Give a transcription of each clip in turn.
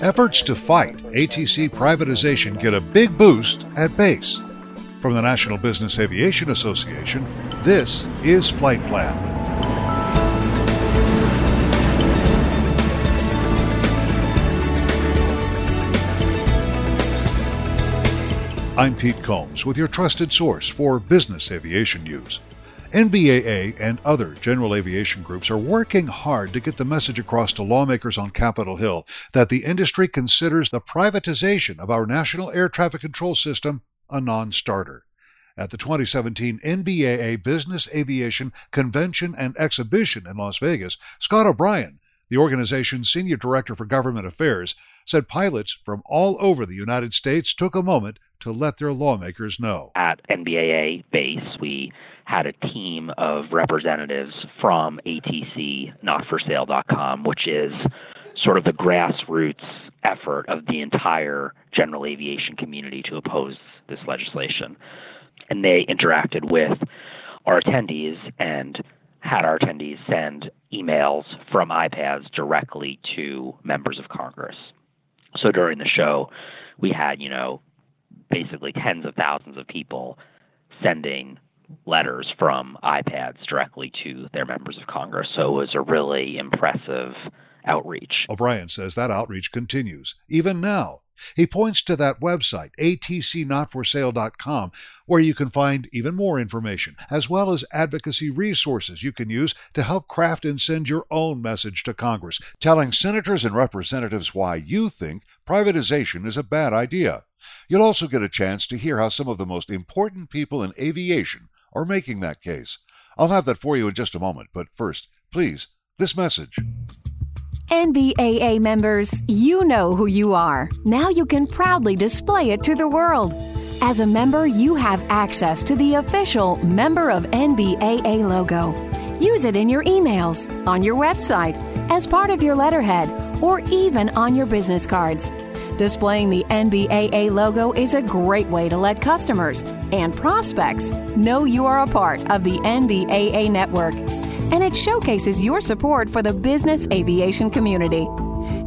Efforts to fight ATC privatization get a big boost at BACE. From the National Business Aviation Association, this is Flight Plan. I'm Pete Combs with your trusted source for business aviation news. NBAA and other general aviation groups are working hard to get the message across to lawmakers on Capitol Hill that the industry considers the privatization of our national air traffic control system a non starter. At the 2017 NBAA Business Aviation Convention and Exhibition in Las Vegas, Scott O'Brien, the organization's senior director for government affairs, said pilots from all over the United States took a moment to let their lawmakers know. At NBAA BACE, we had a team of representatives from ATC notforsale.com, which is sort of the grassroots effort of the entire general aviation community to oppose this legislation. And they interacted with our attendees and had our attendees send emails from iPads directly to members of Congress. So during the show, we had, you know, basically tens of thousands of people sending letters from iPads directly to their members of Congress. So it was a really impressive outreach. O'Brien says that outreach continues, even now. He points to that website, atcnotforsale.com, where you can find even more information, as well as advocacy resources you can use to help craft and send your own message to Congress, telling senators and representatives why you think privatization is a bad idea. You'll also get a chance to hear how some of the most important people in aviation are making that case. I'll have that for you in just a moment, but first, please, this message. NBAA members, you know who you are. Now you can proudly display it to the world. As a member, you have access to the official Member of NBAA logo. Use it in your emails, on your website, as part of your letterhead, or even on your business cards. Displaying the NBAA logo is a great way to let customers and prospects know you are a part of the NBAA network. And it showcases your support for the business aviation community.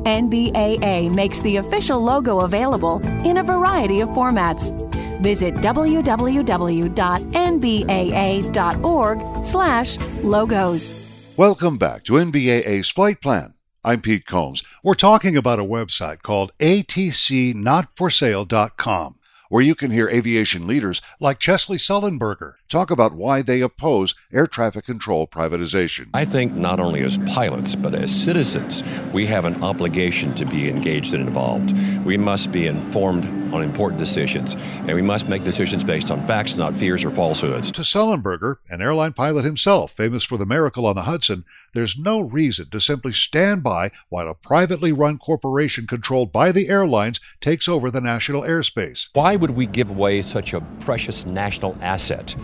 NBAA makes the official logo available in a variety of formats. Visit www.nbaa.org/logos. Welcome back to NBAA's Flight Plan. I'm Pete Combs. We're talking about a website called atcnotforsale.com, where you can hear aviation leaders like Chesley Sullenberger talk about why they oppose air traffic control privatization. I think not only as pilots, but as citizens, we have an obligation to be engaged and involved. We must be informed on important decisions, and we must make decisions based on facts, not fears or falsehoods. To Sullenberger, an airline pilot himself, famous for the miracle on the Hudson, there's no reason to simply stand by while a privately run corporation controlled by the airlines takes over the national airspace. Why would we give away such a precious national asset?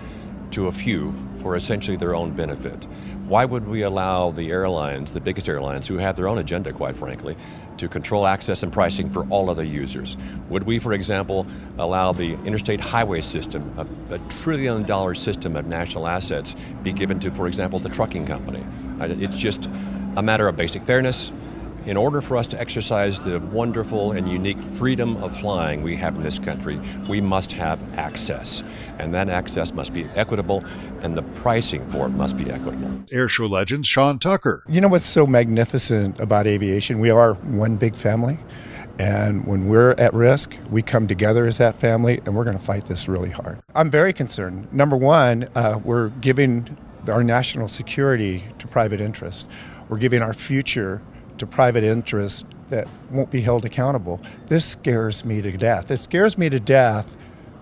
To a few for essentially their own benefit. Why would we allow the airlines, the biggest airlines, who have their own agenda, quite frankly, to control access and pricing for all other users? Would we, for example, allow the interstate highway system, a, a trillion dollar system of national assets, be given to, for example, the trucking company? It's just a matter of basic fairness in order for us to exercise the wonderful and unique freedom of flying we have in this country, we must have access. And that access must be equitable, and the pricing for it must be equitable. Airshow legend Sean Tucker. You know what's so magnificent about aviation? We are one big family. And when we're at risk, we come together as that family and we're going to fight this really hard. I'm very concerned. Number one, uh, we're giving our national security to private interest, we're giving our future to private interests that won't be held accountable. This scares me to death. It scares me to death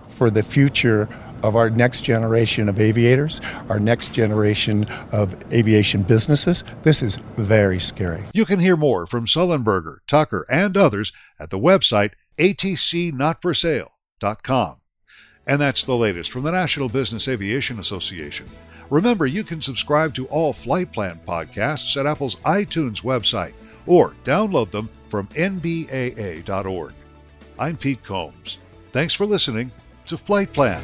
for the future of our next generation of aviators, our next generation of aviation businesses. This is very scary. You can hear more from Sullenberger, Tucker, and others at the website atcnotforsale.com. And that's the latest from the National Business Aviation Association. Remember, you can subscribe to all Flight Plan podcasts at Apple's iTunes website or download them from nbaa.org. I'm Pete Combs. Thanks for listening to Flight Plan.